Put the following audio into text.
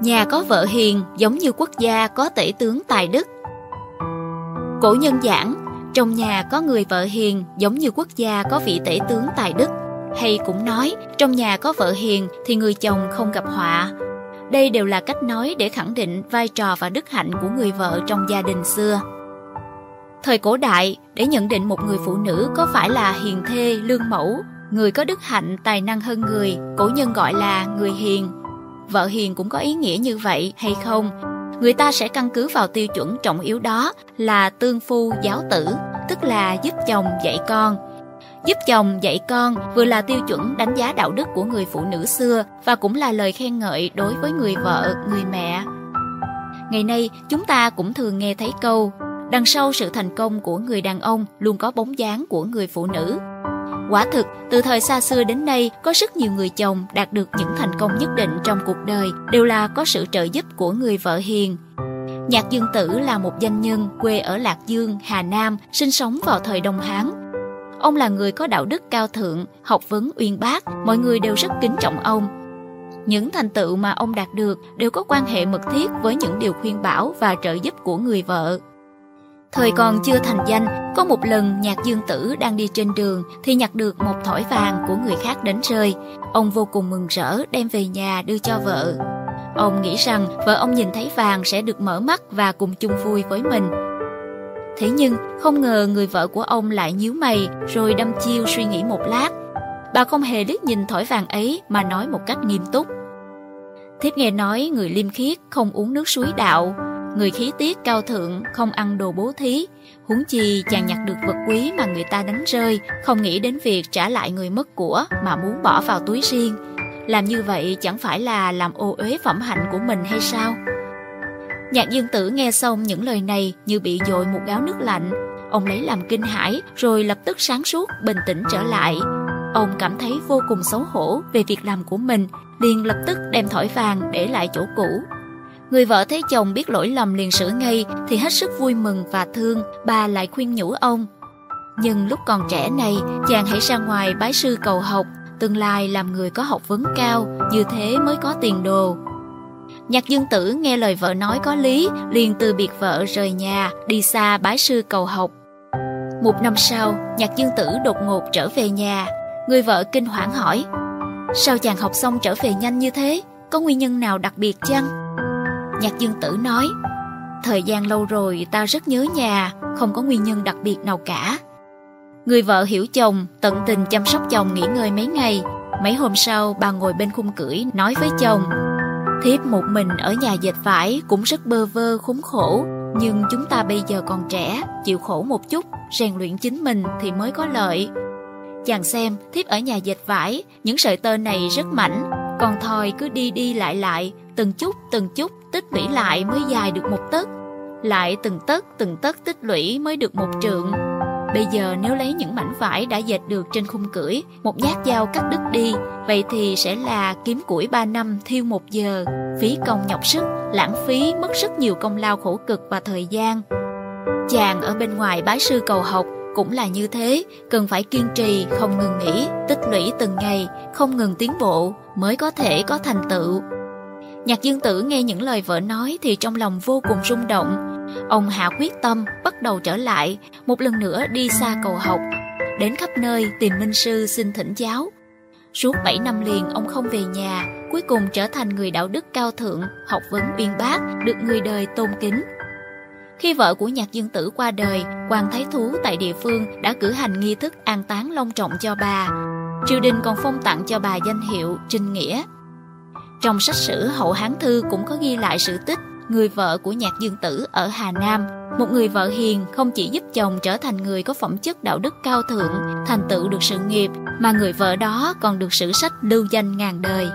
Nhà có vợ hiền giống như quốc gia có tể tướng tài đức. Cổ nhân giảng, trong nhà có người vợ hiền giống như quốc gia có vị tể tướng tài đức. Hay cũng nói, trong nhà có vợ hiền thì người chồng không gặp họa. Đây đều là cách nói để khẳng định vai trò và đức hạnh của người vợ trong gia đình xưa. Thời cổ đại, để nhận định một người phụ nữ có phải là hiền thê, lương mẫu, người có đức hạnh, tài năng hơn người, cổ nhân gọi là người hiền. Vợ hiền cũng có ý nghĩa như vậy hay không? Người ta sẽ căn cứ vào tiêu chuẩn trọng yếu đó là tương phu giáo tử, tức là giúp chồng dạy con. Giúp chồng dạy con vừa là tiêu chuẩn đánh giá đạo đức của người phụ nữ xưa và cũng là lời khen ngợi đối với người vợ, người mẹ. Ngày nay, chúng ta cũng thường nghe thấy câu đằng sau sự thành công của người đàn ông luôn có bóng dáng của người phụ nữ. Quả thực, từ thời xa xưa đến nay, có rất nhiều người chồng đạt được những thành công nhất định trong cuộc đời đều là có sự trợ giúp của người vợ hiền. Nhạc Dương Tử là một doanh nhân quê ở Lạc Dương, Hà Nam, sinh sống vào thời Đông Hán. Ông là người có đạo đức cao thượng, học vấn uyên bác, mọi người đều rất kính trọng ông. Những thành tựu mà ông đạt được đều có quan hệ mật thiết với những điều khuyên bảo và trợ giúp của người vợ. Thời còn chưa thành danh, có một lần nhạc dương tử đang đi trên đường thì nhặt được một thỏi vàng của người khác đến rơi. Ông vô cùng mừng rỡ đem về nhà đưa cho vợ. Ông nghĩ rằng vợ ông nhìn thấy vàng sẽ được mở mắt và cùng chung vui với mình. Thế nhưng không ngờ người vợ của ông lại nhíu mày rồi đâm chiêu suy nghĩ một lát. Bà không hề liếc nhìn thỏi vàng ấy mà nói một cách nghiêm túc. Thiếp nghe nói người liêm khiết không uống nước suối đạo, người khí tiết cao thượng, không ăn đồ bố thí. Huống chi chàng nhặt được vật quý mà người ta đánh rơi, không nghĩ đến việc trả lại người mất của mà muốn bỏ vào túi riêng. Làm như vậy chẳng phải là làm ô uế phẩm hạnh của mình hay sao? Nhạc dương tử nghe xong những lời này như bị dội một gáo nước lạnh. Ông lấy làm kinh hãi, rồi lập tức sáng suốt, bình tĩnh trở lại. Ông cảm thấy vô cùng xấu hổ về việc làm của mình, liền lập tức đem thỏi vàng để lại chỗ cũ. Người vợ thấy chồng biết lỗi lầm liền sửa ngay thì hết sức vui mừng và thương, bà lại khuyên nhủ ông. Nhưng lúc còn trẻ này, chàng hãy ra ngoài bái sư cầu học, tương lai làm người có học vấn cao, như thế mới có tiền đồ. Nhạc dương tử nghe lời vợ nói có lý, liền từ biệt vợ rời nhà, đi xa bái sư cầu học. Một năm sau, nhạc dương tử đột ngột trở về nhà. Người vợ kinh hoảng hỏi, sao chàng học xong trở về nhanh như thế? Có nguyên nhân nào đặc biệt chăng? Nhạc dương tử nói, Thời gian lâu rồi ta rất nhớ nhà, Không có nguyên nhân đặc biệt nào cả. Người vợ hiểu chồng, Tận tình chăm sóc chồng nghỉ ngơi mấy ngày. Mấy hôm sau, bà ngồi bên khung cửi Nói với chồng, Thiếp một mình ở nhà dệt vải Cũng rất bơ vơ, khốn khổ. Nhưng chúng ta bây giờ còn trẻ, Chịu khổ một chút, Rèn luyện chính mình thì mới có lợi. Chàng xem, thiếp ở nhà dệt vải, Những sợi tơ này rất mảnh. Còn thòi cứ đi đi lại lại Từng chút từng chút tích lũy lại mới dài được một tấc. Lại từng tấc từng tấc tích lũy mới được một trượng. Bây giờ nếu lấy những mảnh vải đã dệt được trên khung cưỡi, một nhát dao cắt đứt đi, vậy thì sẽ là kiếm củi ba năm thiêu một giờ. Phí công nhọc sức, lãng phí mất rất nhiều công lao khổ cực và thời gian. Chàng ở bên ngoài bái sư cầu học cũng là như thế, cần phải kiên trì, không ngừng nghỉ, tích lũy từng ngày, không ngừng tiến bộ mới có thể có thành tựu. Nhạc dương tử nghe những lời vợ nói thì trong lòng vô cùng rung động. Ông hạ quyết tâm bắt đầu trở lại, một lần nữa đi xa cầu học, đến khắp nơi tìm minh sư xin thỉnh giáo. Suốt 7 năm liền ông không về nhà, cuối cùng trở thành người đạo đức cao thượng, học vấn uyên bác, được người đời tôn kính. Khi vợ của nhạc dương tử qua đời, quan thái thú tại địa phương đã cử hành nghi thức an táng long trọng cho bà. Triều đình còn phong tặng cho bà danh hiệu Trinh Nghĩa, trong sách sử Hậu Hán Thư cũng có ghi lại sự tích người vợ của nhạc dương tử ở Hà Nam. Một người vợ hiền không chỉ giúp chồng trở thành người có phẩm chất đạo đức cao thượng, thành tựu được sự nghiệp, mà người vợ đó còn được sử sách lưu danh ngàn đời.